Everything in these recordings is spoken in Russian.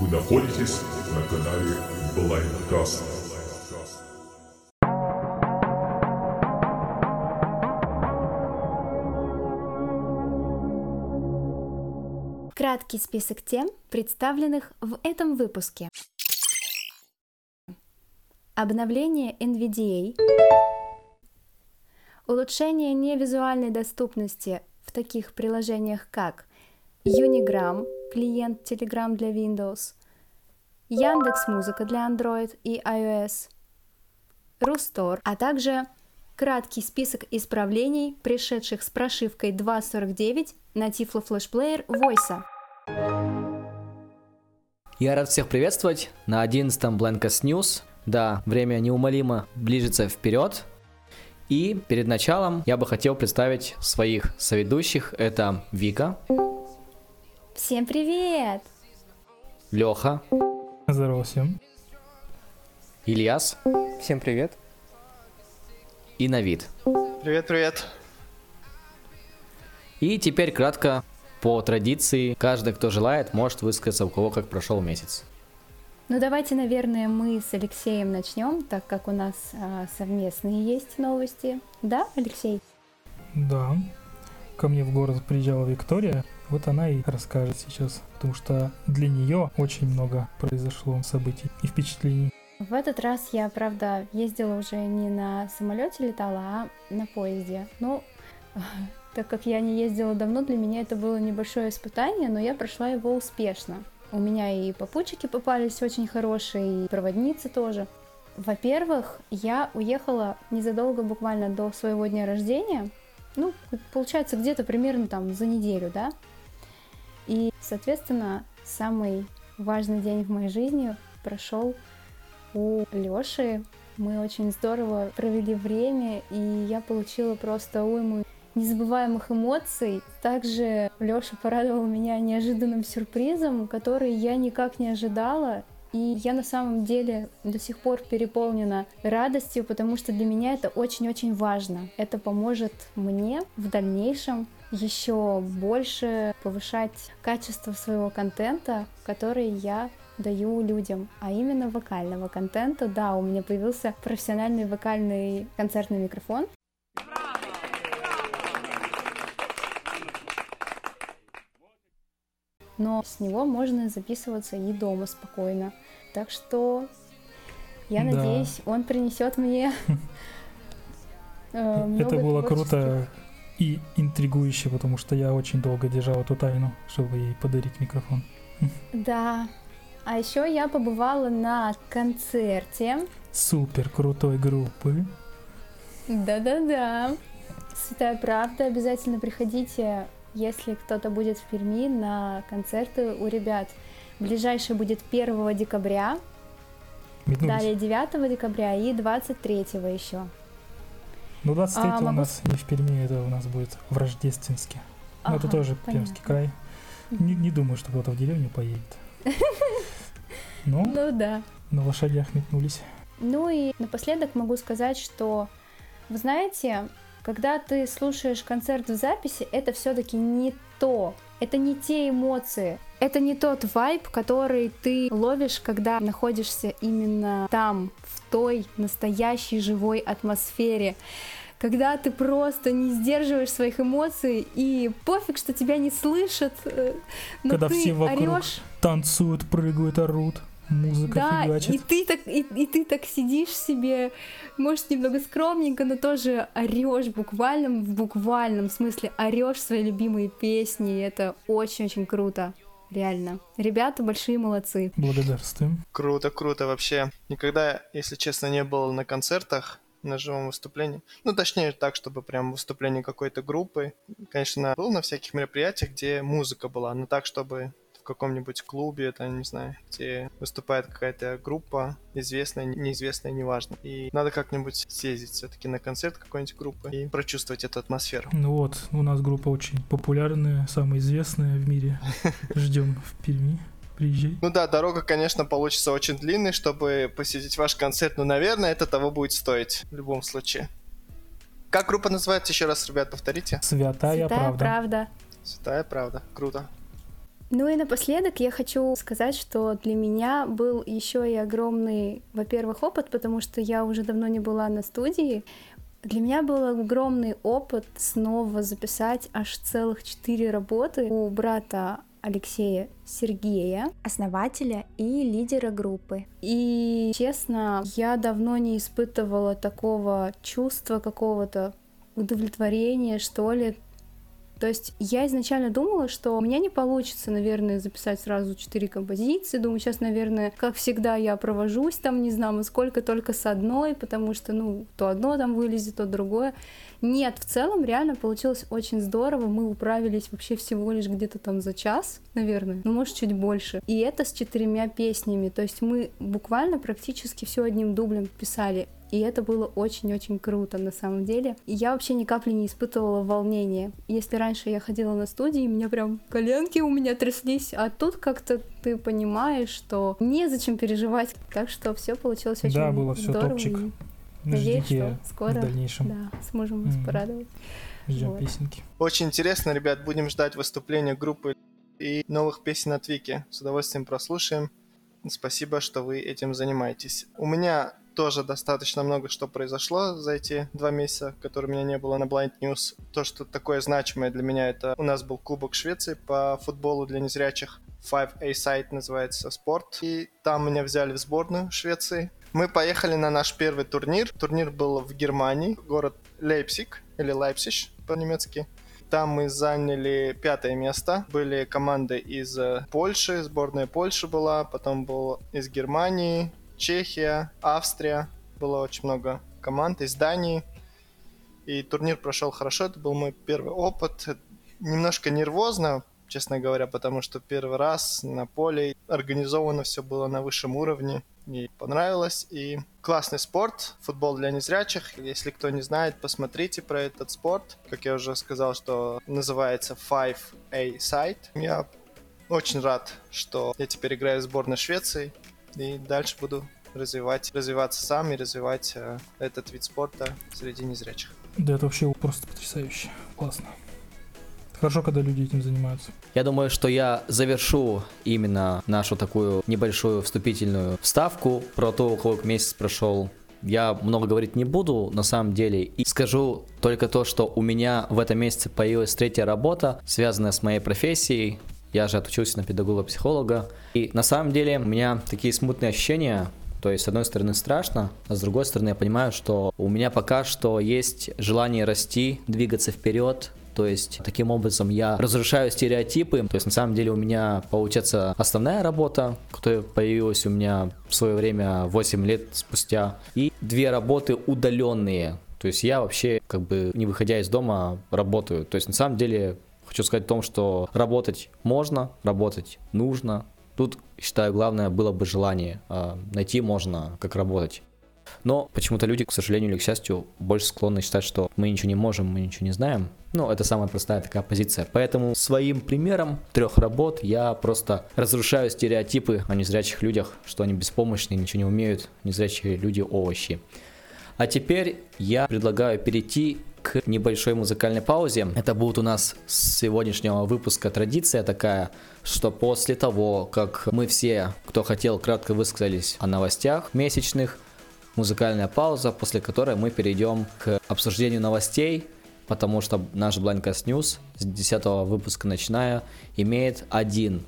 Вы находитесь на канале Blindcast. Краткий список тем, представленных в этом выпуске. Обновление NVDA, улучшение невизуальной доступности в таких приложениях, как Unigram, клиент Telegram для Windows, Яндекс Музыка для Android и iOS, Рустор, а также краткий список исправлений, пришедших с прошивкой 2.49 на Tiflo Flash Player Voice. Я рад всех приветствовать на 11-м Blancos News. Да, время неумолимо ближется вперед. И перед началом я бы хотел представить своих соведущих. Это Вика. Всем привет! Леха. Здорово всем. Ильяс. Всем привет. И Навид. Привет, привет. И теперь кратко по традиции, каждый, кто желает, может высказаться, у кого как прошел месяц. Ну давайте, наверное, мы с Алексеем начнем, так как у нас а, совместные есть новости. Да, Алексей? Да. Ко мне в город приезжала Виктория. Вот она и расскажет сейчас, потому что для нее очень много произошло событий и впечатлений. В этот раз я, правда, ездила уже не на самолете летала, а на поезде. Ну, так как я не ездила давно, для меня это было небольшое испытание, но я прошла его успешно. У меня и попутчики попались очень хорошие, и проводницы тоже. Во-первых, я уехала незадолго буквально до своего дня рождения, ну, получается, где-то примерно там за неделю, да. И, соответственно, самый важный день в моей жизни прошел у Лёши. Мы очень здорово провели время, и я получила просто уйму незабываемых эмоций. Также Лёша порадовал меня неожиданным сюрпризом, который я никак не ожидала. И я на самом деле до сих пор переполнена радостью, потому что для меня это очень-очень важно. Это поможет мне в дальнейшем еще больше повышать качество своего контента, который я даю людям, а именно вокального контента. Да, у меня появился профессиональный вокальный концертный микрофон, но с него можно записываться и дома спокойно. Так что я да. надеюсь, он принесет мне. Э, Это было круто и интригующе, потому что я очень долго держал эту тайну, чтобы ей подарить микрофон. Да. А еще я побывала на концерте. Супер крутой группы. Да-да-да. Святая правда, обязательно приходите если кто-то будет в Перми на концерты у ребят. Ближайший будет 1 декабря, Метнулись. далее 9 декабря и 23 еще. Ну, 23 а, у могу... нас не в Перми, это у нас будет в Рождественске. Но ага, это тоже понятно. Пермский край. Не, не думаю, что кто-то в деревню поедет. Ну, ну да. На лошадях метнулись. Ну и напоследок могу сказать, что, вы знаете, когда ты слушаешь концерт в записи, это все-таки не то, это не те эмоции, это не тот вайб, который ты ловишь, когда находишься именно там, в той настоящей живой атмосфере. Когда ты просто не сдерживаешь своих эмоций и пофиг, что тебя не слышат, э, но когда ты все вокруг орешь. танцуют, прыгают, орут музыка да, фигачит. и ты так и, и ты так сидишь себе, может немного скромненько, но тоже орешь буквально в буквальном смысле орешь свои любимые песни, и это очень-очень круто. Реально. Ребята большие молодцы. Благодарствуем. Круто, круто вообще. Никогда, если честно, не был на концертах, на живом выступлении. Ну, точнее, так, чтобы прям выступление какой-то группы. Конечно, был на всяких мероприятиях, где музыка была, но так, чтобы в каком-нибудь клубе, это, не знаю, где выступает какая-то группа, известная, неизвестная, неважно. И надо как-нибудь съездить все-таки на концерт какой-нибудь группы и прочувствовать эту атмосферу. Ну вот, у нас группа очень популярная, самая известная в мире. Ждем в Перми. Приезжай. Ну да, дорога, конечно, получится очень длинной, чтобы посетить ваш концерт, но, наверное, это того будет стоить в любом случае. Как группа называется еще раз, ребят, повторите? Святая, Святая правда. правда. Святая правда. Круто. Ну и напоследок я хочу сказать, что для меня был еще и огромный, во-первых, опыт, потому что я уже давно не была на студии. Для меня был огромный опыт снова записать аж целых четыре работы у брата Алексея Сергея, основателя и лидера группы. И, честно, я давно не испытывала такого чувства какого-то удовлетворения, что ли, то есть я изначально думала, что у меня не получится, наверное, записать сразу четыре композиции. Думаю, сейчас, наверное, как всегда, я провожусь там, не знаю, сколько только с одной, потому что, ну, то одно там вылезет, то другое. Нет, в целом реально получилось очень здорово. Мы управились вообще всего лишь где-то там за час, наверное, ну, может, чуть больше. И это с четырьмя песнями. То есть мы буквально практически все одним дублем писали. И это было очень-очень круто на самом деле. И я вообще ни капли не испытывала волнения. Если раньше я ходила на студии, меня прям коленки у меня тряслись, а тут как-то ты понимаешь, что незачем переживать. Так что все получилось очень Да, было все здорово. топчик. Надеюсь, Ждите что скоро в дальнейшем. да, сможем вас порадовать. Ждем Вот. песенки. Очень интересно, ребят, будем ждать выступления группы и новых песен от Вики. С удовольствием прослушаем. Спасибо, что вы этим занимаетесь. У меня тоже достаточно много что произошло за эти два месяца, которые у меня не было на Blind News. То, что такое значимое для меня, это у нас был Кубок Швеции по футболу для незрячих. 5A Site называется спорт. И там меня взяли в сборную Швеции. Мы поехали на наш первый турнир. Турнир был в Германии, город Лейпциг или Лейпциг по-немецки. Там мы заняли пятое место. Были команды из э, Польши, сборная Польши была, потом был из Германии, Чехия, Австрия. Было очень много команд из Дании. И турнир прошел хорошо, это был мой первый опыт. Немножко нервозно, честно говоря, потому что первый раз на поле организовано все было на высшем уровне. И понравилось. И классный спорт, футбол для незрячих. Если кто не знает, посмотрите про этот спорт. Как я уже сказал, что называется 5A Side. Я очень рад, что я теперь играю в сборной Швеции. И дальше буду развивать, развиваться сам и развивать э, этот вид спорта среди незрячих. Да, это вообще просто потрясающе. Классно. Хорошо, когда люди этим занимаются. Я думаю, что я завершу именно нашу такую небольшую вступительную вставку про то, как месяц прошел. Я много говорить не буду, на самом деле, и скажу только то, что у меня в этом месяце появилась третья работа, связанная с моей профессией. Я же отучился на педагога-психолога. И на самом деле у меня такие смутные ощущения, то есть, с одной стороны, страшно, а с другой стороны, я понимаю, что у меня пока что есть желание расти, двигаться вперед, то есть таким образом я разрушаю стереотипы. То есть на самом деле у меня получается основная работа, которая появилась у меня в свое время 8 лет спустя, и две работы удаленные. То есть я вообще как бы не выходя из дома работаю. То есть на самом деле хочу сказать о том, что работать можно, работать нужно. Тут, считаю, главное было бы желание. А найти можно, как работать. Но почему-то люди, к сожалению или к счастью, больше склонны считать, что мы ничего не можем, мы ничего не знаем. Ну, это самая простая такая позиция. Поэтому своим примером трех работ я просто разрушаю стереотипы о незрячих людях, что они беспомощные, ничего не умеют, незрячие люди овощи. А теперь я предлагаю перейти к небольшой музыкальной паузе. Это будет у нас с сегодняшнего выпуска традиция такая, что после того, как мы все, кто хотел, кратко высказались о новостях месячных, музыкальная пауза, после которой мы перейдем к обсуждению новостей, потому что наш Blancast News с 10 выпуска начиная имеет один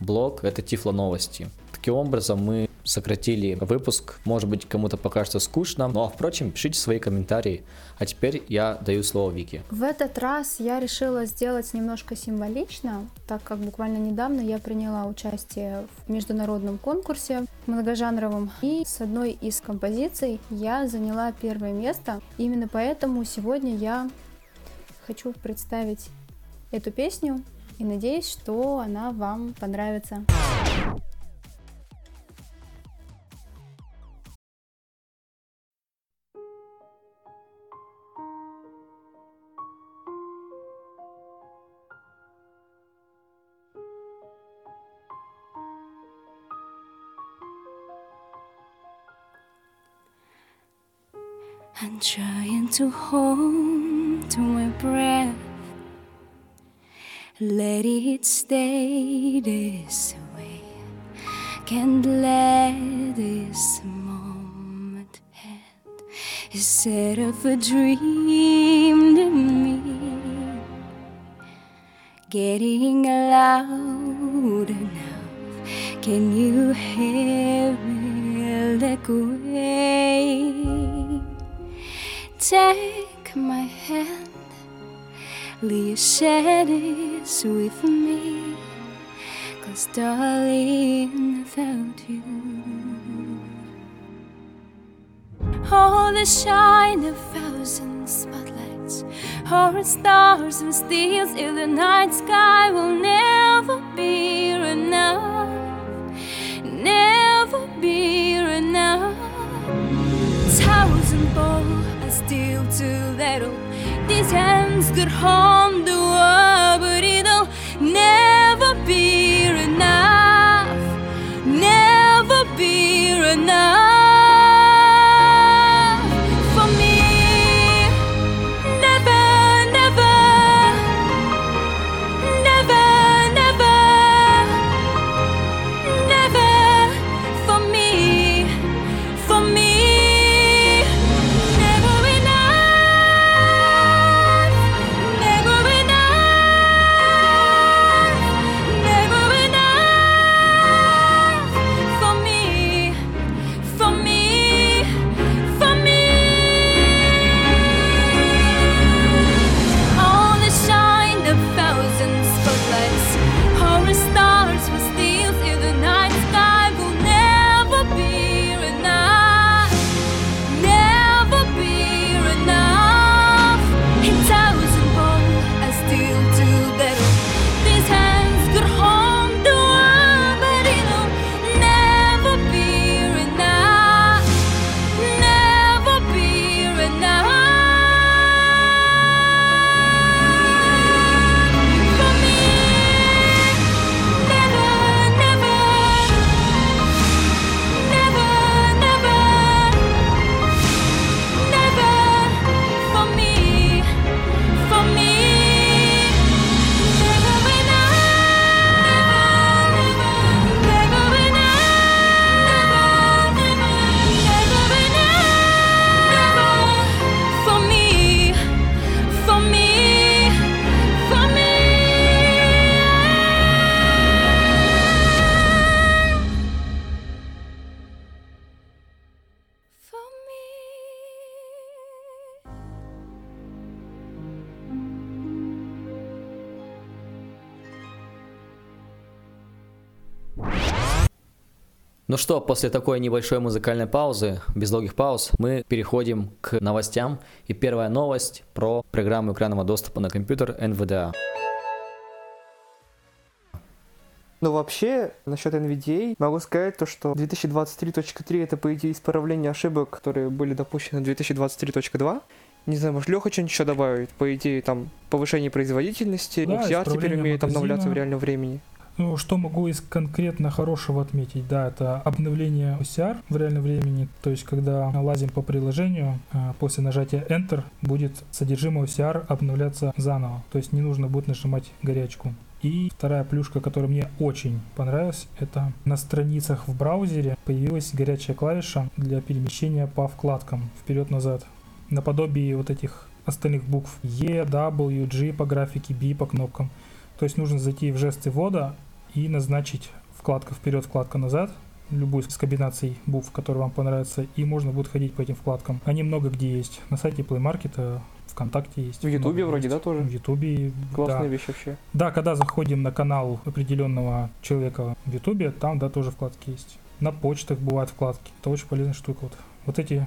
блок, это Тифло новости. Таким образом мы сократили выпуск, может быть кому-то покажется скучно, но впрочем пишите свои комментарии. А теперь я даю слово Вике. В этот раз я решила сделать немножко символично, так как буквально недавно я приняла участие в международном конкурсе многожанровом, и с одной из композиций я заняла первое место. Именно поэтому сегодня я хочу представить эту песню и надеюсь, что она вам понравится. I'm trying to hold to my breath let it stay this way. Can't let this moment end. Instead of a dream to me, getting loud enough. Can you hear me like way? Take my hand, Leah this with me. Cause darling, without you all the shine of thousand spotlights, or stars and steals in the night sky will never still too little. These hands could harm the world, Ну что, после такой небольшой музыкальной паузы, без долгих пауз, мы переходим к новостям. И первая новость про программу экранного доступа на компьютер NVDA. Но вообще, насчет NVDA, могу сказать то, что 2023.3 это, по идее, исправление ошибок, которые были допущены в 2023.2. Не знаю, может, Леха что-нибудь еще добавит? По идее, там, повышение производительности, Да, OCR теперь умеет обновляться в реальном времени. Ну, что могу из конкретно хорошего отметить? Да, это обновление OCR в реальном времени. То есть, когда лазим по приложению, а, после нажатия Enter будет содержимое OCR обновляться заново. То есть, не нужно будет нажимать горячку. И вторая плюшка, которая мне очень понравилась, это на страницах в браузере появилась горячая клавиша для перемещения по вкладкам вперед-назад. Наподобие вот этих остальных букв E, W, G по графике, B по кнопкам. То есть нужно зайти в жесты ввода и назначить вкладка вперед, вкладка назад, любую из комбинаций букв, которые вам понравятся, и можно будет ходить по этим вкладкам. Они много где есть. На сайте Play Market, ВКонтакте есть. В Ютубе вроде, есть. да, тоже? В Ютубе, Классная да. вещь вообще. Да, когда заходим на канал определенного человека в Ютубе, там, да, тоже вкладки есть. На почтах бывают вкладки. Это очень полезная штука. Вот, вот эти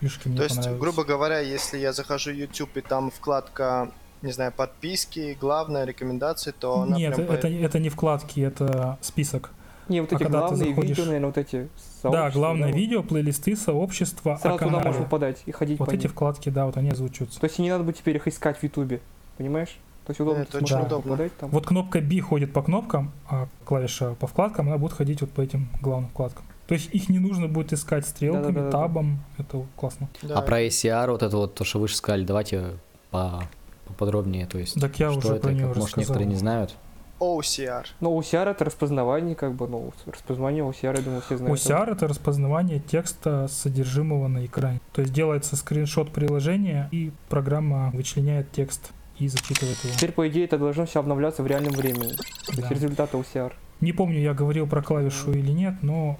фишки мне То есть, грубо говоря, если я захожу в YouTube и там вкладка, не знаю, подписки, главная рекомендации, то она Нет, прям это, это не вкладки, это список. Не, вот А эти ты главные заходишь- видео, наверное, вот эти да, главное вот. видео, плейлисты, сообщества, Сразу о туда можно попадать и ходить Вот по эти ним. вкладки, да, вот они озвучиваются. То есть не надо будет теперь их искать в Ютубе, понимаешь? То есть удобно Это ты очень сможешь удобно. попадать там. Вот кнопка B ходит по кнопкам, а клавиша по вкладкам, она будет ходить вот по этим главным вкладкам. То есть их не нужно будет искать стрелками, Да-да-да-да. табом. Это классно. Да. А про ACR, вот это вот, то, что вы же сказали, давайте по поподробнее, то есть Так я что уже это, про как, может, рассказал. некоторые не знают. OCR. Ну, OCR это распознавание, как бы, ну, распознавание OCR, я думаю, все знают. OCR это распознавание текста содержимого на экране. То есть делается скриншот приложения, и программа вычленяет текст и зачитывает его. Теперь, по идее, это должно все обновляться в реальном времени. То Да. есть результаты OCR. Не помню, я говорил про клавишу или нет, но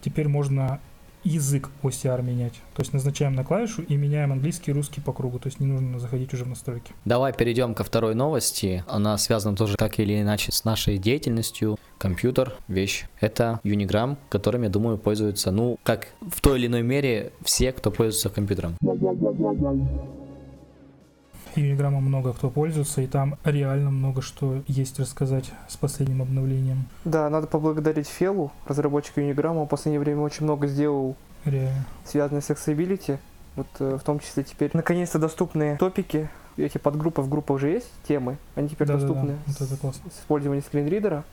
теперь можно язык OCR менять. То есть назначаем на клавишу и меняем английский и русский по кругу. То есть не нужно заходить уже в настройки. Давай перейдем ко второй новости. Она связана тоже так или иначе с нашей деятельностью. Компьютер, вещь. Это Unigram, которым, я думаю, пользуются, ну, как в той или иной мере все, кто пользуется компьютером. Юниграмма много кто пользуется, и там реально много что есть рассказать с последним обновлением. Да, надо поблагодарить Фелу, разработчика. Он в последнее время очень много сделал, Реально. связанное с accessibility. Вот э, в том числе теперь наконец-то доступные топики. Эти подгруппы в группах уже есть, темы. Они теперь Да-да-да, доступны вот с, это классно. с использованием скринридера.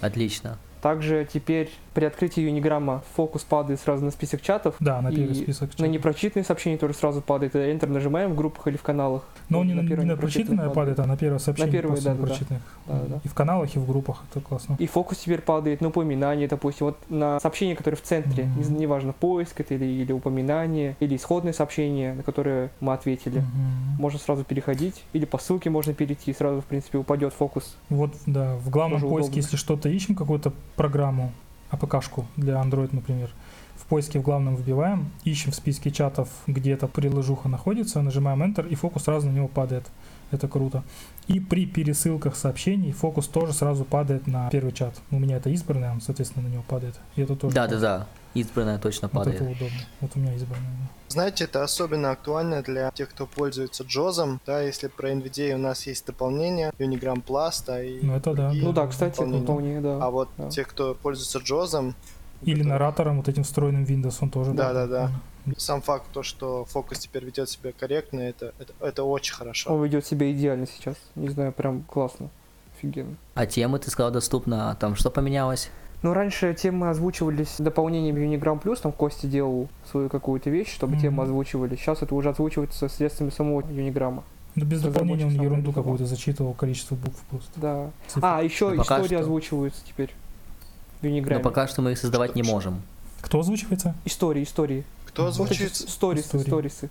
Отлично. Также теперь при открытии Юниграмма фокус падает сразу на список чатов. Да, на первый список. На чатов. непрочитанные сообщения тоже сразу падает. Enter нажимаем в группах или в каналах. Но он не, на на, первое не на прочитанное падает, а на первое сообщение первое, после да-да-да. непрочитанных. Да-да-да. И в каналах, и в группах. Это классно. И фокус теперь падает на упоминание, допустим, вот на сообщение, которое в центре, не- неважно, поиск это или, или упоминание, или исходное сообщение, на которое мы ответили. Мгм. Можно сразу переходить, или по ссылке можно перейти, и сразу, в принципе, упадет фокус. Вот, да, в главном Тоже поиске, удобно. если что-то ищем, какую-то программу, АПКшку для Android, например, в поиске в главном вбиваем, ищем в списке чатов, где эта приложуха находится, нажимаем Enter, и фокус сразу на него падает. Это круто. И при пересылках сообщений фокус тоже сразу падает на первый чат. У меня это избранное, он, соответственно, на него падает. И это тоже Да, да, да. Избранная точно Вот падает. это удобно. Вот у меня избранное. да. Знаете, это особенно актуально для тех, кто пользуется Джозом. Да, если про NVIDIA у нас есть дополнение, Unigram Plus, да, и Ну, это да. Ну да, кстати, дополнения. вполне, да. А вот да. те, кто пользуется Джозом, Или это- наратором, вот этим встроенным Windows, он тоже. Да, да, да. прикольно. сам факт то, что фокус теперь ведет себя корректно, это, это, это очень хорошо. Он ведет себя идеально сейчас. Не знаю, прям классно. Офигенно. А темы, ты сказал, доступно. А Там что поменялось? Ну, раньше темы озвучивались дополнением Unigram Plus, там Костя делал свою какую-то вещь, чтобы Мгм. темы озвучивали. Сейчас это уже озвучивается средствами самого Юниграмма. Ну, без дополнения он ерунду какую-то зачитывал, количество букв просто. Да. цифр. А, еще Ну, пока истории что. озвучиваются теперь в Но Юниграме. пока что мы их создавать Что- не что? можем. Кто озвучивается? Истории, истории. Кто Ну, Вот эти озвучивает? сторисы, сторисы.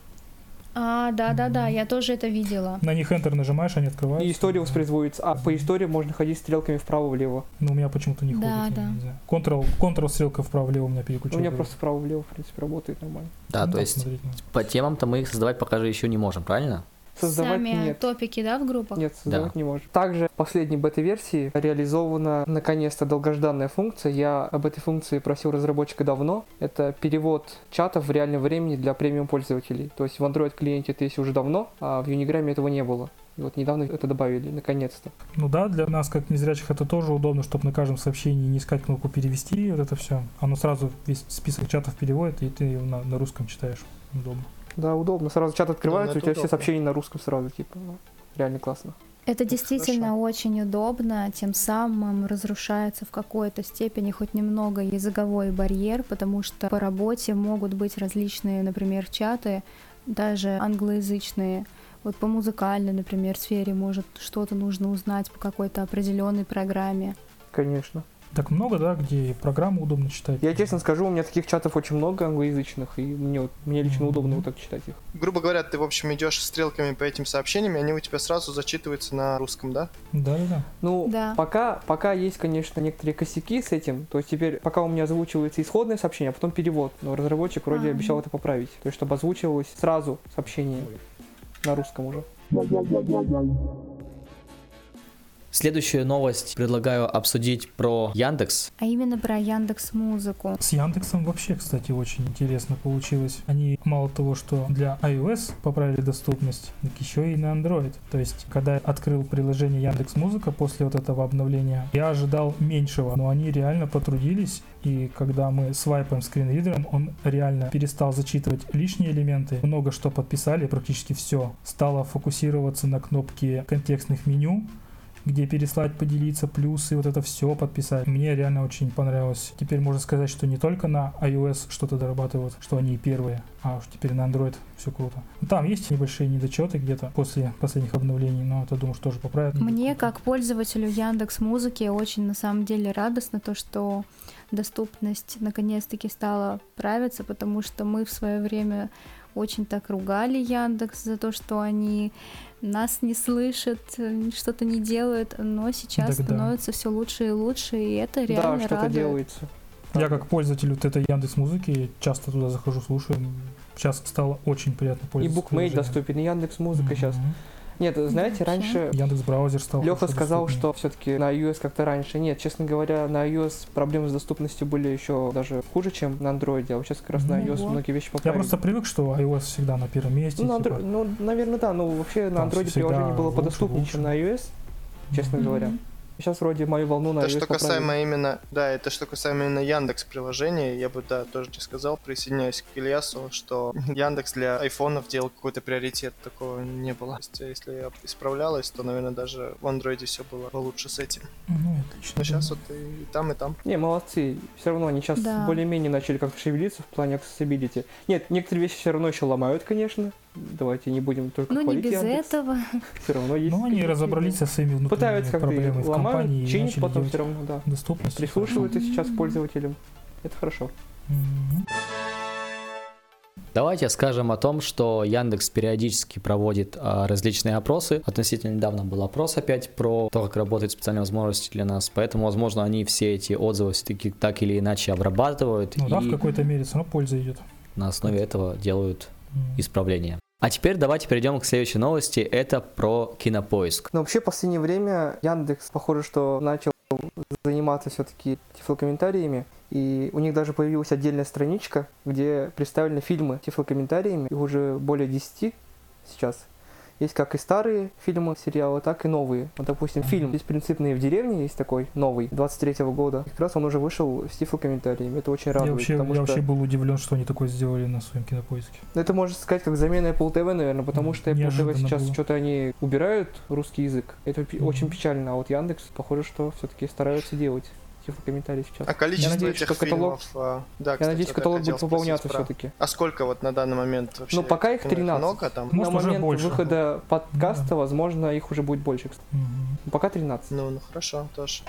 А, да-да-да, я тоже это видела. На них Enter нажимаешь, они открываются. И история воспроизводится. А по истории можно ходить стрелками вправо-влево. Но у меня почему-то не Да, ходит, да. знаю. Ctrl, Ctrl стрелка вправо-влево у меня У переключает. меня просто вправо-влево, в принципе, работает нормально. Да, Ну, то есть смотреть по темам-то мы их создавать пока же еще не можем, правильно? Создавать Сами нет. топики, да, в группах? Нет, создавать Да. не можем. Также в последней бета-версии реализована наконец-то долгожданная функция. Я об этой функции просил разработчика давно. Это перевод чатов в реальном времени для премиум пользователей. То есть в Android клиенте это есть уже давно, а в Unigramме этого не было. И вот недавно это добавили, наконец-то. Ну да, для нас, как незрячих, это тоже удобно, чтобы на каждом сообщении не искать кнопку перевести, вот это все. Оно сразу весь список чатов переводит, и ты его на, на русском читаешь. Удобно. Да, удобно. Сразу чат открывается, это у тебя удобно. все сообщения на русском сразу, типа. ну, Реально классно. Это действительно хорошо. очень удобно, тем самым разрушается в какой-то степени хоть немного языковой барьер, потому что по работе могут быть различные, например, чаты, даже англоязычные. Вот по музыкальной, например, сфере может что-то нужно узнать по какой-то определенной программе. Конечно. Так много, да, где программу удобно читать. Я честно скажу, у меня таких чатов очень много англоязычных, и мне, вот- мне лично Мгм. удобно вот так читать их. Грубо говоря, ты, в общем, идешь стрелками по этим сообщениям, и они у тебя сразу зачитываются на русском, да? Да, да, да. Ну, Да. пока, пока есть, конечно, некоторые косяки с этим. То есть теперь, пока у меня озвучивается исходное сообщение, а потом перевод. Но разработчик вроде А. обещал это поправить. То есть, чтобы озвучивалось сразу сообщение на русском уже. Следующую новость предлагаю обсудить про Яндекс. А именно про Яндекс Музыку. С Яндексом вообще, кстати, очень интересно получилось. Они мало того, что для iOS поправили доступность, так еще и на Android. То есть, когда я открыл приложение Яндекс Музыка после вот этого обновления, я ожидал меньшего, но они реально потрудились. И когда мы свайпаем скринридером, он реально перестал зачитывать лишние элементы. Много что подписали, практически все. Стало фокусироваться на кнопке контекстных меню, где переслать, поделиться, плюсы, вот это все подписать. Мне реально очень понравилось. Теперь можно сказать, что не только на iOS что-то дорабатывают, что они первые, а уж теперь на Android все круто. Ну, Там есть небольшие недочеты где-то после последних обновлений, но это, думаю, что тоже поправят. Мне, как пользователю Яндекс Музыки, очень на самом деле радостно то, что доступность наконец-таки стала правиться, потому что мы в свое время очень так ругали Яндекс за то, что они нас не слышат, э, что-то не делают, но сейчас Так да. становится все лучше и лучше, и это Да, реально что-то радует. делается. Я как пользователь вот этой Яндекс Музыки часто туда захожу, слушаю. Сейчас стало очень приятно И пользоваться. букмейт приложением. доступен, и Яндекс Музыка Мгм. сейчас. Нет, знаете, вообще. раньше Яндекс браузер стал. Леха сказал, доступнее. что все-таки на iOS как-то раньше. Нет, честно говоря, на iOS проблемы с доступностью были еще даже хуже, чем на Android. А вот сейчас как раз на Ну iOS вот. многие вещи Я поправили. просто привык, что iOS всегда на первом месте. Ну, на типа. Andro- ну, наверное, да. Ну, вообще на Там Android всегда приложение было лучше, подоступнее, лучше. чем на iOS, честно Мгм. говоря. Сейчас вроде мою волну на Это что поправили. касаемо именно, да, это что касаемо именно Яндекс приложения, я бы, да, тоже тебе сказал, присоединяюсь к Ильясу, что Яндекс для айфонов делал какой-то приоритет, такого не было. То есть, если исправлялось, то, наверное, даже в андроиде все было получше с этим. Ну, отлично. Но сейчас вот и там, и там. Не, молодцы. Все равно они сейчас Да. более-менее начали как-то шевелиться в плане accessibility. Нет, некоторые вещи все равно еще ломают, конечно. Давайте не будем только Ну, не без Яндекс. этого. Все равно есть. Ну, они разобрались со своими внутренними Пытаются как-то проблемами в ломают, компании и чинят начали потом делать все равно, да. доступность. Прислушиваются сейчас к пользователям. Это хорошо. Мгм. Давайте скажем о том, что Яндекс периодически проводит а, различные опросы. Относительно недавно был опрос опять про то, как работают специальные возможности для нас. Поэтому, возможно, они все эти отзывы все-таки так или иначе обрабатывают Ну да, в и какой-то мере все равно польза идет. на основе этого делают. Исправления. А теперь давайте перейдем к следующей новости. Это про кинопоиск. Но вообще в последнее время Яндекс, похоже, что начал заниматься все-таки тифлокомментариями. И у них даже появилась отдельная страничка, где представлены фильмы тифлокомментариями. Их уже более 10 сейчас. Есть как и старые фильмы, сериалы, так и новые. Вот, допустим, фильм «Беспринципные в деревне» есть такой, новый, 23 года. Как раз он уже вышел с тифлокомментариями. Это очень Я радует, вообще, потому я что... вообще был удивлен, что они такое сделали на своем кинопоиске. Это можно сказать как замена Apple TV, наверное, потому М, что Apple TV сейчас что-то они убирают русский язык. Это пи- Мгм. очень печально. А вот Яндекс, похоже, что все-таки стараются делать тифлокомментарии сейчас. А количество Я надеюсь, этих что каталог- фильмов... а, да, Я кстати, надеюсь, вот каталог будет пополняться про- все-таки. А сколько вот на данный момент вообще? Ну, пока их кино? 13. Много там? Может, На уже момент больше. выхода подкаста, Да. возможно, их уже будет больше. кстати. Мгм. Пока 13. Ну, ну хорошо, тоже.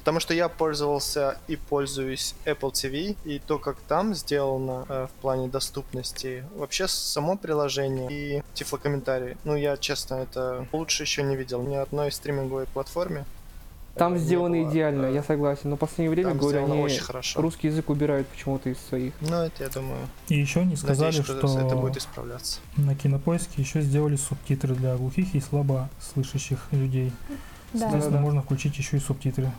Потому что я пользовался и пользуюсь Apple TV, и то, как там сделано э, в плане доступности, вообще само приложение и тифлокомментарии. Ну, я, честно, это лучше еще не видел ни одной стриминговой платформе. Там не сделано было, идеально, э, я согласен. Но в последнее время, Там говорю, они очень хорошо. русский язык убирают почему-то из своих. Ну, это, я думаю, И еще они сказали, надеюсь, что, что это будет исправляться. на кинопоиске еще сделали субтитры для глухих и слабо слышащих людей. Да. Соответственно, Да-да. можно включить еще и субтитры.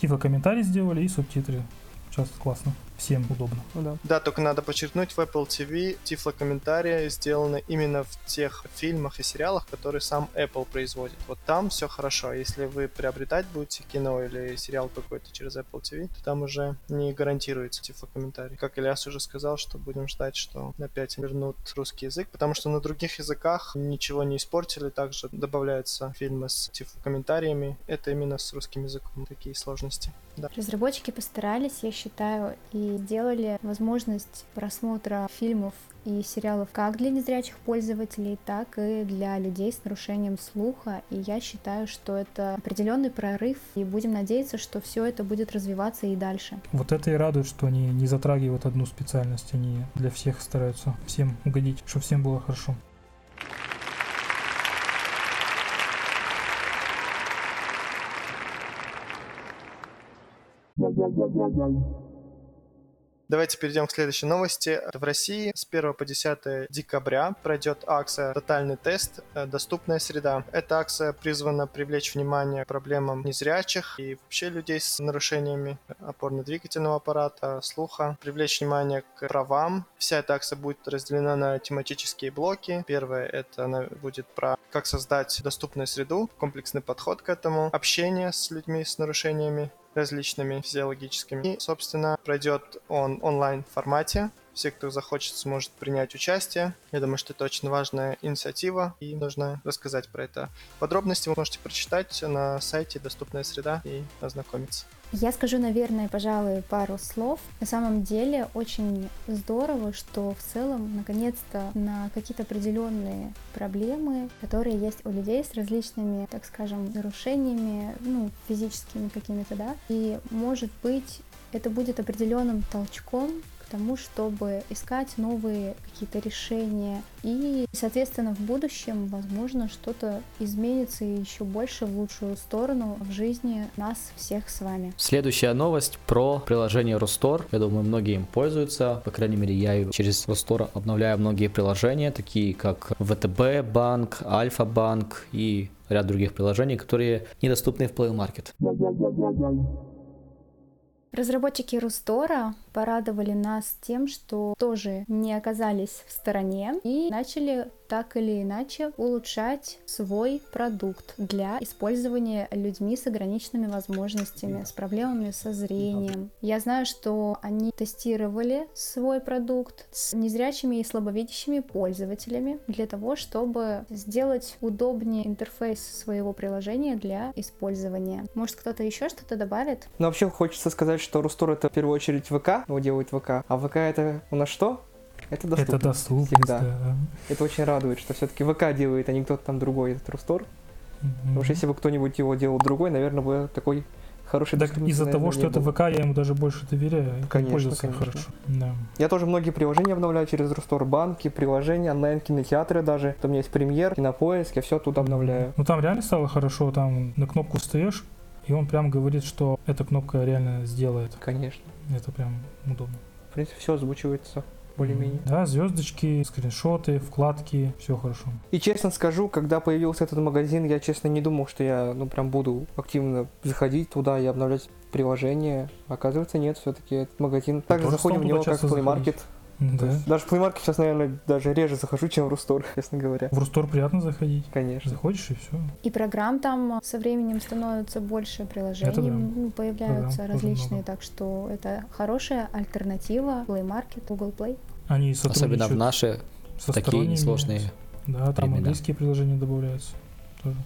Тифлокомментарий сделали и субтитры. Сейчас классно. Всем удобно. Ну да. Да, только надо подчеркнуть, в Apple TV тифлокомментарии сделаны именно в тех фильмах и сериалах, которые сам Apple производит. Вот там все хорошо. Если вы приобретать будете кино или сериал какой-то через Apple TV, то там уже не гарантируется тифлокомментарий. Как Ильяс уже сказал, что будем ждать, что опять вернут русский язык, потому что на других языках ничего не испортили, также добавляются фильмы с тифлокомментариями. Это именно с русским языком такие сложности. Да. Разработчики постарались, я считаю, и сделали возможность просмотра фильмов и сериалов как для незрячих пользователей, так и для людей с нарушением слуха. И я считаю, что это определенный прорыв, и будем надеяться, что все это будет развиваться и дальше. Вот это и радует, что они не затрагивают одну специальность, они для всех стараются всем угодить, чтобы всем было хорошо. Давайте перейдем к следующей новости. В России с 1 по 10 декабря пройдет акция «Тотальный тест. э, Доступная среда». Эта акция призвана привлечь внимание к проблемам незрячих и вообще людей с нарушениями опорно-двигательного аппарата, слуха, привлечь внимание к правам. Вся эта акция будет разделена на тематические блоки. Первое — это она будет про как создать доступную среду, комплексный подход к этому, общение с людьми с нарушениями, различными физиологическими. И, собственно, пройдет он онлайн формате. Все, кто захочет, сможет принять участие. Я думаю, что это очень важная инициатива, и нужно рассказать про это. Подробности вы можете прочитать на сайте «Доступная среда» и ознакомиться. Я скажу, наверное, пожалуй, пару слов. На самом деле очень здорово, что в целом, наконец-то, на какие-то определенные проблемы, которые есть у людей с различными, так скажем, нарушениями, ну, физическими какими-то, да, и, может быть, это будет определенным толчком тому, чтобы искать новые какие-то решения. И, соответственно, в будущем, возможно, что-то изменится еще больше в лучшую сторону в жизни нас всех с вами. Следующая новость про приложение Рустор. Я думаю, многие им пользуются. По крайней мере, я и через Рустор обновляю многие приложения, такие как ВТБ банк, Альфа банк и ряд других приложений, которые недоступны в Play Market. Разработчики Рустора порадовали нас тем, что тоже не оказались в стороне и начали так или иначе улучшать свой продукт для использования людьми с ограниченными возможностями, с проблемами со зрением. Я знаю, что они тестировали свой продукт с незрячими и слабовидящими пользователями для того, чтобы сделать удобнее интерфейс своего приложения для использования. Может, кто-то еще что-то добавит? Но вообще хочется сказать, что Рустор это в первую очередь ВК, его делает ВК. А ВК это у нас что? Это доступно. Это доступность, всегда. да. Это очень радует, что все-таки ВК делает, а не кто-то там другой этот Рустор. Потому что если бы кто-нибудь его делал другой, наверное, бы такой хороший Так из-за того, что это был. ВК, я ему даже больше доверяю. Конечно, пользоваться конечно. хорошо. Да. Я тоже многие приложения обновляю через Рустор, банки, приложения, онлайн-кинотеатры даже. У меня есть премьер, кинопоиск, я все тут обновляю. Ну там реально стало хорошо, там на кнопку встаешь, и он прям говорит, что эта кнопка реально сделает. Конечно. Это прям удобно. В принципе, все озвучивается более-менее. Да, звездочки, скриншоты, вкладки, все хорошо. И честно скажу, когда появился этот магазин, я честно не думал, что я ну прям буду активно заходить туда и обновлять приложение. Оказывается, нет, все-таки этот магазин. Также заходим в него как Play Market. То Да. есть Даже в Play Market сейчас, наверное, даже реже захожу, чем в Рустор, честно говоря. В Рустор приятно заходить. Конечно. Заходишь и все. И программ там со временем становится больше приложений, Это да. ну, появляются Программ различные, так что это хорошая альтернатива Play Market, Google Play. Они Особенно в наши со такие сторонними. сложные. Да, там времена. английские приложения добавляются. тоже.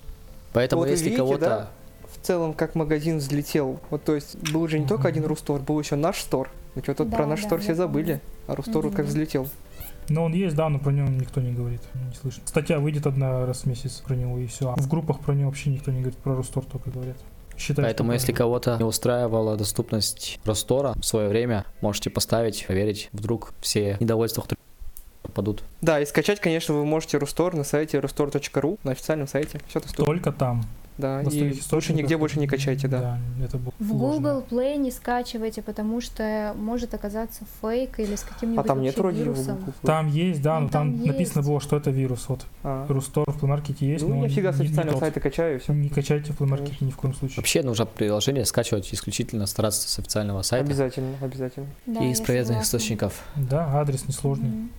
Поэтому Вот если видите, кого-то... да? В целом, как магазин взлетел. Вот, то есть, был же не только Мгм. один Рустор, был еще наш стор. Ну что, тут Да, про наш да, стор все забыли. А Рустор вот как взлетел. Но он есть, да, но про него никто не говорит, не слышно. Статья выйдет одна раз в месяц про него и все. в группах про него вообще никто не говорит, про Рустор только говорят. Считаю, Поэтому если кого-то не устраивала доступность Ростора в свое время, можете поставить, проверить, вдруг все недовольства которые падут. Да, и скачать, конечно, вы можете Рустор на сайте rustor.ru, на официальном сайте. Все доступно. Только там. Да, и лучше нигде больше не качайте, да. это было В. Google Play не скачивайте, потому что может оказаться фейк или с каким-нибудь А там нет вроде вирусом. Там есть, да, Ну, но там, там написано есть. было, что это вирус. Вот А. Рустор в Play Market есть, Ну, но я всегда с официального сайта качаю, и все. Не качайте в Play ни в коем случае. Вообще нужно приложение скачивать исключительно стараться с официального сайта Обязательно, обязательно. Да, и из проверенных источников. Да, адрес несложный. Мгм.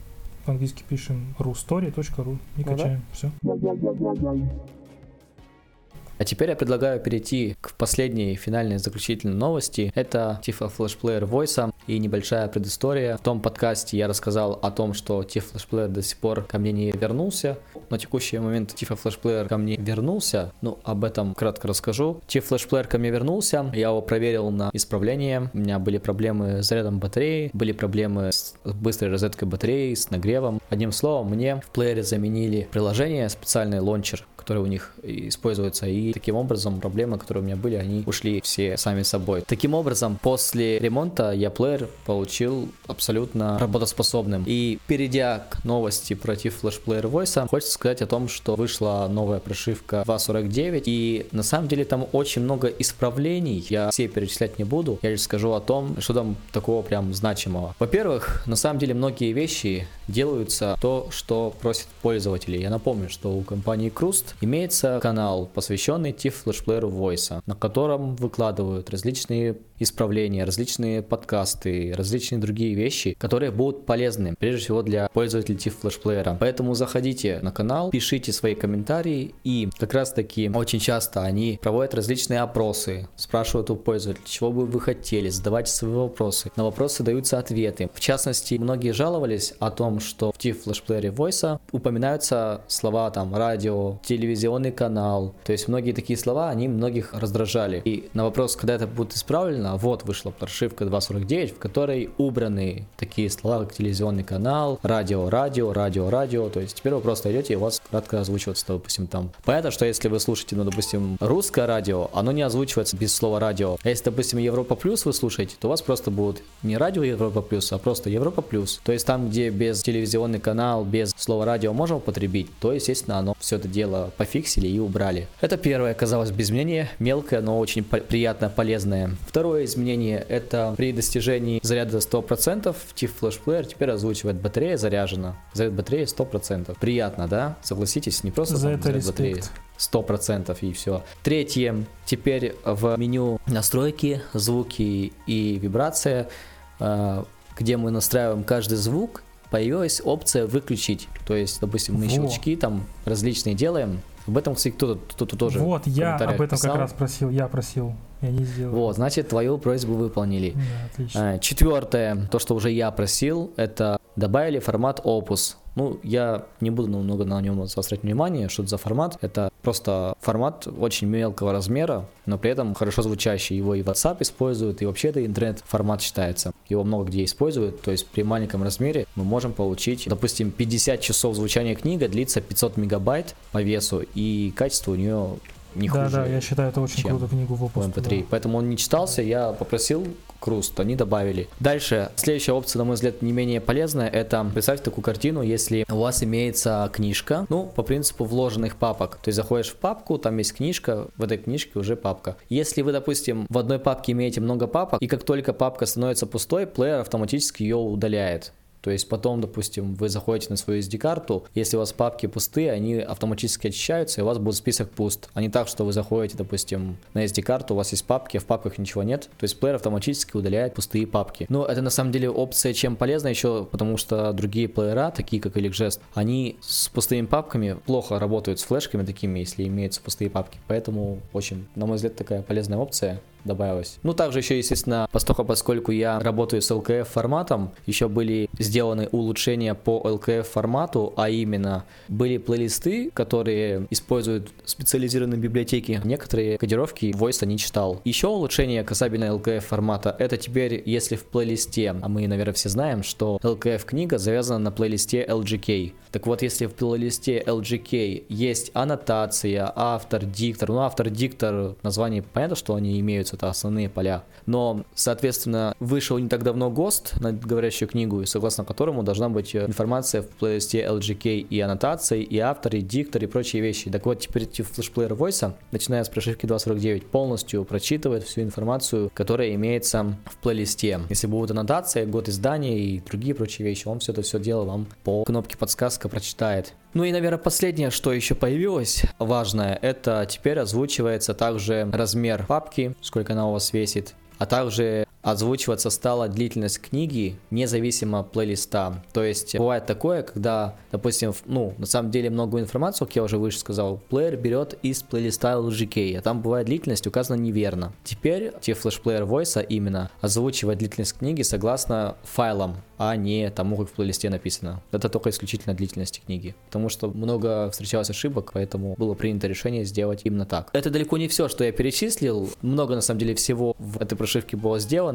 По-английски пишем rustory.ru и Ну да. качаем. Все. А теперь я предлагаю перейти к последней финальной заключительной новости. Это Tifa Flash Player Voice и небольшая предыстория. В том подкасте я рассказал о том, что Tifa Flash Player до сих пор ко мне не вернулся. На текущий момент Tifa Flash Player ко мне вернулся. Ну, об этом кратко расскажу. Tifa Flash Player ко мне вернулся. Я его проверил на исправление. У меня были проблемы с зарядом батареи, были проблемы с быстрой розеткой батареи, с нагревом. Одним словом, мне в плеере заменили приложение, специальный лончер, который у них используется, и таким образом проблемы, которые у меня были, они ушли все сами собой. Таким образом, после ремонта я плеер получил абсолютно работоспособным. И перейдя к новости против Flash Player Voice, хочется сказать о том, что вышла новая прошивка 2.49, и на самом деле там очень много исправлений, я все перечислять не буду, я лишь скажу о том, что там такого прям значимого. Во-первых, на самом деле многие вещи делаются то, что просят пользователи. Я напомню, что у компании Krust имеется канал, посвященный TIFF Player Voice, на котором выкладывают различные исправления, различные подкасты, различные другие вещи, которые будут полезны, прежде всего для пользователей TIFF флешплеера. Поэтому заходите на канал, пишите свои комментарии, и как раз таки очень часто они проводят различные опросы, спрашивают у пользователей, чего бы вы хотели, задавайте свои вопросы. На вопросы даются ответы. В частности, многие жаловались о том, что в TIFF флешплеере Voice упоминаются слова там радио, телевизионный канал. То есть многие такие слова, они многих раздражали. И на вопрос, когда это будет исправлено, вот вышла прошивка 2.49, в которой убраны такие слова, как телевизионный канал, радио, радио, радио, радио. То есть теперь вы просто идете и у вас кратко озвучивается, допустим, там. Понятно, что если вы слушаете, ну, допустим, русское радио, оно не озвучивается без слова радио. А если, допустим, Европа Плюс вы слушаете, то у вас просто будет не радио Европа Плюс, а просто Европа Плюс. То есть там, где без телевизионный канал, без слова радио можно употребить, то, естественно, оно все это дело пофиксили и убрали. Это первое, казалось бы, изменение, мелкое, но очень приятно, полезное. Второе изменение, это при достижении заряда 100% TIFF Flash Player теперь озвучивает батарея заряжена. Заряд батареи 100%. Приятно, да? Согласитесь, не просто За там это заряд батареи. респект. Сто процентов и все. Третье, теперь в меню настройки, звуки и вибрация, э, где мы настраиваем каждый звук, появилась опция выключить. То есть, допустим, мы Во. щелчки там различные делаем. Об этом, кстати, кто-то кто-то тоже. вот, я об этом писал. как раз просил, я просил, я не сделал. Вот, значит, твою просьбу выполнили. Да, отлично. Э, Четвертое, то, что уже я просил, это добавили формат Opus. Ну, я не буду много на нем заострять внимание, что это за формат. Это просто формат очень мелкого размера, но при этом хорошо звучащий. Его и WhatsApp используют, и вообще это интернет-формат считается. Его много где используют, то есть при маленьком размере мы можем получить, допустим, 50 часов звучания книга длится 500 мегабайт по весу, и качество у нее не да, хуже да, я считаю, это очень круто книгу в по опуск. MP3. Поэтому он не читался, я попросил Круст, они добавили. Дальше, следующая опция, на мой взгляд, не менее полезная, это представьте такую картину, если у вас имеется книжка, ну, по принципу вложенных папок. То есть заходишь в папку, там есть книжка, в этой книжке уже папка. Если вы, допустим, в одной папке имеете много папок, и как только папка становится пустой, плеер автоматически ее удаляет. То есть потом, допустим, вы заходите на свою SD-карту, если у вас папки пустые, они автоматически очищаются, и у вас будет список пуст. А не так, что вы заходите, допустим, на SD-карту, у вас есть папки, а в папках ничего нет. То есть плеер автоматически удаляет пустые папки. Но это на самом деле опция чем полезна еще, потому что другие плеера, такие как Elixgest, они с пустыми папками плохо работают с флешками такими, если имеются пустые папки. Поэтому очень, на мой взгляд, такая полезная опция добавилась. Ну, также еще, естественно, постока, поскольку я работаю с LKF форматом, еще были сделаны улучшения по LKF формату, а именно были плейлисты, которые используют специализированные библиотеки. Некоторые кодировки Voice не читал. Еще улучшение касательно LKF формата, это теперь, если в плейлисте, а мы, наверное, все знаем, что LKF книга завязана на плейлисте LGK. Так вот, если в плейлисте LGK есть аннотация, автор, диктор, ну автор, диктор, название, понятно, что они имеются, это основные поля. Но, соответственно, вышел не так давно ГОСТ на говорящую книгу, и согласно которому должна быть э, информация в плейлисте LGK и аннотации, и автор, и диктор, и прочие вещи. Так вот, теперь эти флешплеер Voice, начиная с прошивки 2.49, полностью прочитывает всю информацию, которая имеется в плейлисте. Если будет аннотация, год издания и другие прочие вещи, он все это все дело вам по кнопке подсказка прочитает. Ну и, наверное, последнее, что еще появилось важное, это теперь озвучивается также размер папки, сколько она у вас весит, а также озвучиваться стала длительность книги независимо от плейлиста. То есть бывает такое, когда, допустим, ну, на самом деле много информации, как я уже выше сказал, плеер берет из плейлиста LGK, а там бывает длительность указана неверно. Теперь те флешплеер Voice именно озвучивает длительность книги согласно файлам, а не тому, как в плейлисте написано. Это только исключительно длительности книги. Потому что много встречалось ошибок, поэтому было принято решение сделать именно так. Это далеко не все, что я перечислил. Много, на самом деле, всего в этой прошивке было сделано.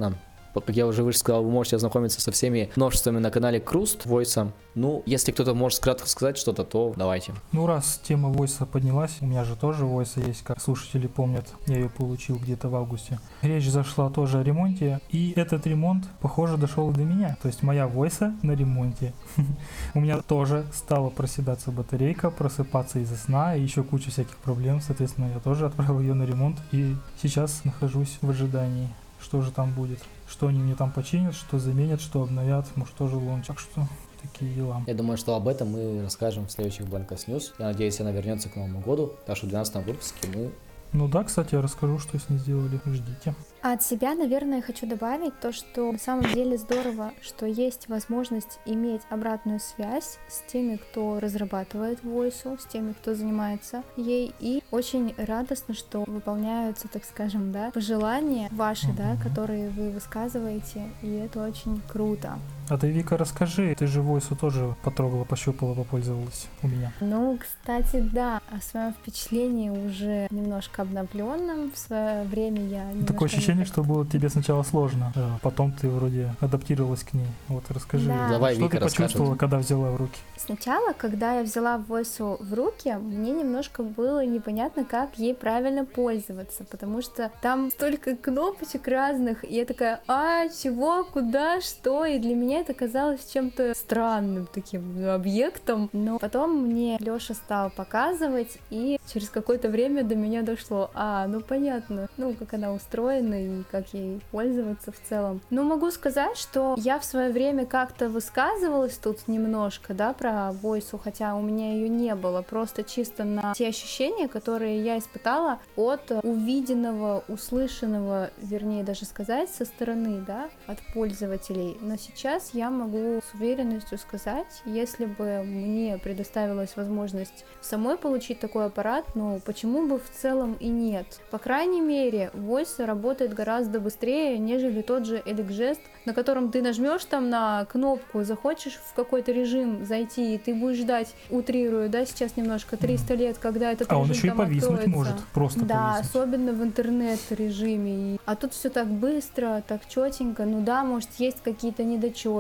Как я уже выше сказал, вы можете ознакомиться со всеми новшествами на канале Круст Войса. Ну, если кто-то может кратко сказать что-то, то давайте. Ну, раз тема войса поднялась, у меня же тоже войса есть, как слушатели помнят, я ее получил где-то в августе. Речь зашла тоже о ремонте, и этот ремонт, похоже, дошел до меня. То есть моя войса на ремонте. У меня тоже стала проседаться батарейка, просыпаться из-за сна, и еще куча всяких проблем. Соответственно, я тоже отправил ее на ремонт, и сейчас нахожусь в ожидании, что же там будет. Что они мне там починят, что заменят, что обновят, может тоже лонч. Так что такие дела. Я думаю, что об этом мы расскажем в следующих Blankos News. Я надеюсь, она вернется к Новому году, так что в 12 выпуске мы Ну да, кстати, я расскажу, что с ней сделали. Ждите. А от себя, наверное, хочу добавить то, что на самом деле здорово, что есть возможность иметь обратную связь с теми, кто разрабатывает войсу, с теми, кто занимается ей. И очень радостно, что выполняются, так скажем, да, пожелания ваши, да, Мгм. которые вы высказываете, и это очень круто. А ты, Вика, расскажи. Ты же Войсу тоже потрогала, пощупала, попользовалась у меня. Ну, кстати, да, о своем впечатлении уже немножко обновленном. В свое время я немножко Такое ощущение, что было тебе сначала сложно, а потом ты вроде адаптировалась к ней. Вот расскажи, Да. Давай, что Вика ты почувствовала, расскажет. когда взяла в руки? Сначала, когда я взяла Войсу в руки, мне немножко было непонятно, как ей правильно пользоваться, потому что там столько кнопочек разных, и я такая, а, чего, куда, что, и для меня это казалось чем-то странным таким объектом, но потом мне Лёша стал показывать, и через какое-то время до меня дошло, а, ну понятно, ну, как она устроена и как ей пользоваться в целом. Ну, могу сказать, что я в свое время как-то высказывалась тут немножко, да, про войсу, хотя у меня ее не было, просто чисто на те ощущения, которые я испытала от увиденного, услышанного, вернее даже сказать, со стороны, да, от пользователей. Но сейчас я могу с уверенностью сказать, если бы мне предоставилась возможность самой получить такой аппарат, ну почему бы в целом и нет? По крайней мере, Voice работает гораздо быстрее, нежели тот же Elixgest, на котором ты нажмешь там на кнопку, захочешь в какой-то режим зайти, и ты будешь ждать, утрирую, да, сейчас немножко 300 лет, когда этот А он режим еще и повиснуть откроется. может, просто Да, повиснуть. особенно в интернет-режиме. А тут все так быстро, так четенько. Ну да, может, есть какие-то недочеты.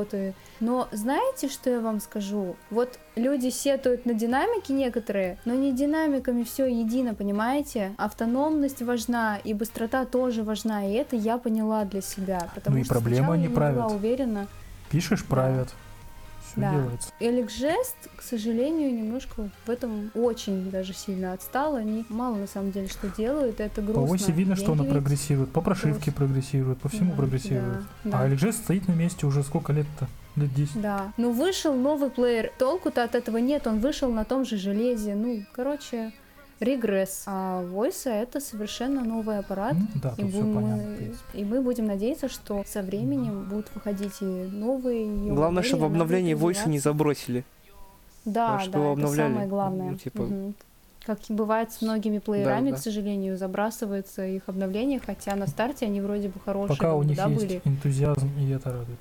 Но знаете, что я вам скажу? Вот люди сетуют на динамики некоторые, но не динамиками все едино, понимаете? Автономность важна, и быстрота тоже важна, и это я поняла для себя. Потому Ну и что не я не правят. была уверена. Пишешь, правят. Все Да. делается. Эликжест, к сожалению, немножко в этом очень даже сильно отстал. Они мало на самом деле что делают, это грустно. По оси видно, что она ведь- прогрессирует, по прошивке прогрессирует, по всему Да, прогрессирует. да, А да. LG стоит на месте уже сколько лет-то? Лет 10. Да. Ну вышел новый плеер. Толку-то от этого нет. Он вышел на том же железе. Ну, короче, регресс. А Voice это совершенно новый аппарат. Ну, да, И, тут все будем понятно. и мы будем надеяться, что со временем будут выходить и новые. её Главное, чтобы обновление Voice не забросили. Да, чтобы да, это обновляли. самое главное. Ну, типа- Мгм. Как и бывает с многими плеерами, да. к сожалению, забрасывается их обновление, хотя на старте они вроде бы хорошие Пока у них да, есть были. энтузиазм, и это радует.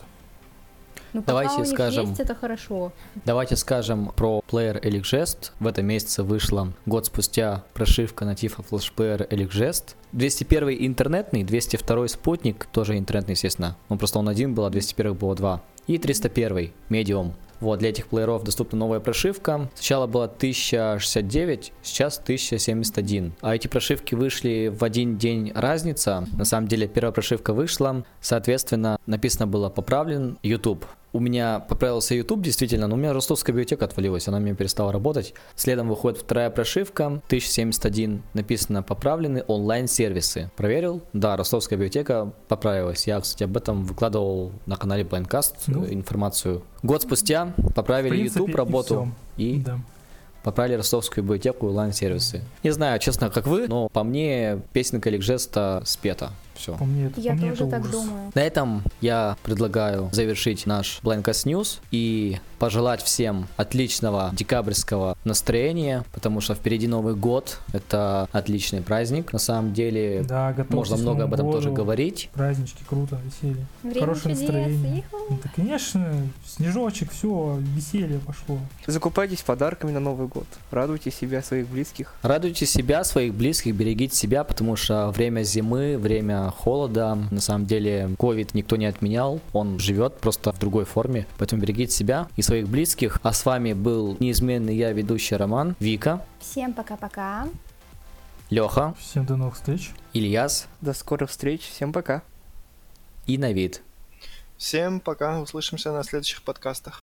Ну, Давайте скажем- есть, это хорошо. Давайте скажем про плеер Elixgest. В этом месяце вышла год спустя прошивка натива Flash Player Elixgest. 201 интернетный, 202 спутник, тоже интернетный, естественно. Ну, просто он один был, а 201 было два. И 301 Medium. Вот, для этих плееров доступна новая прошивка. Сначала было 1069, сейчас 1071. А эти прошивки вышли в один день разница. На самом деле, первая прошивка вышла, соответственно, написано было поправлен YouTube. У меня поправился YouTube, действительно, но у меня ростовская библиотека отвалилась, она мне перестала работать. Следом выходит вторая прошивка, 1071, написано поправлены онлайн-сервисы. Проверил? Да, ростовская библиотека поправилась. Я, кстати, об этом выкладывал на канале Blindcast Ну. информацию. Год спустя поправили принципе, YouTube и работу и Да. поправили ростовскую библиотеку и онлайн-сервисы. Не знаю, честно, как вы, но по мне песенка Ликжеста спета. Все. По мне, это, Я по мне тоже это так ужас. думаю. На этом я предлагаю завершить наш Blindcast News и пожелать всем отличного декабрьского настроения, потому что впереди Новый год, это отличный праздник, на самом деле Да, можно много об этом тоже говорить. Празднички, круто, веселье. Время Хорошее чудес, настроение. иху. Ну, да, конечно, снежочек, все, веселье пошло. Закупайтесь подарками на Новый год. Радуйте себя, своих близких. Радуйте себя, своих близких, берегите себя, потому что время зимы, время холода, на самом деле ковид никто не отменял, он живет просто в другой форме, поэтому берегите себя и своих близких. А с вами был неизменный я, ведущий Роман, Вика, Всем пока-пока. Леха, Всем до новых встреч. Ильяс До скорых встреч. Всем пока. и Навид. Всем пока, услышимся на следующих подкастах.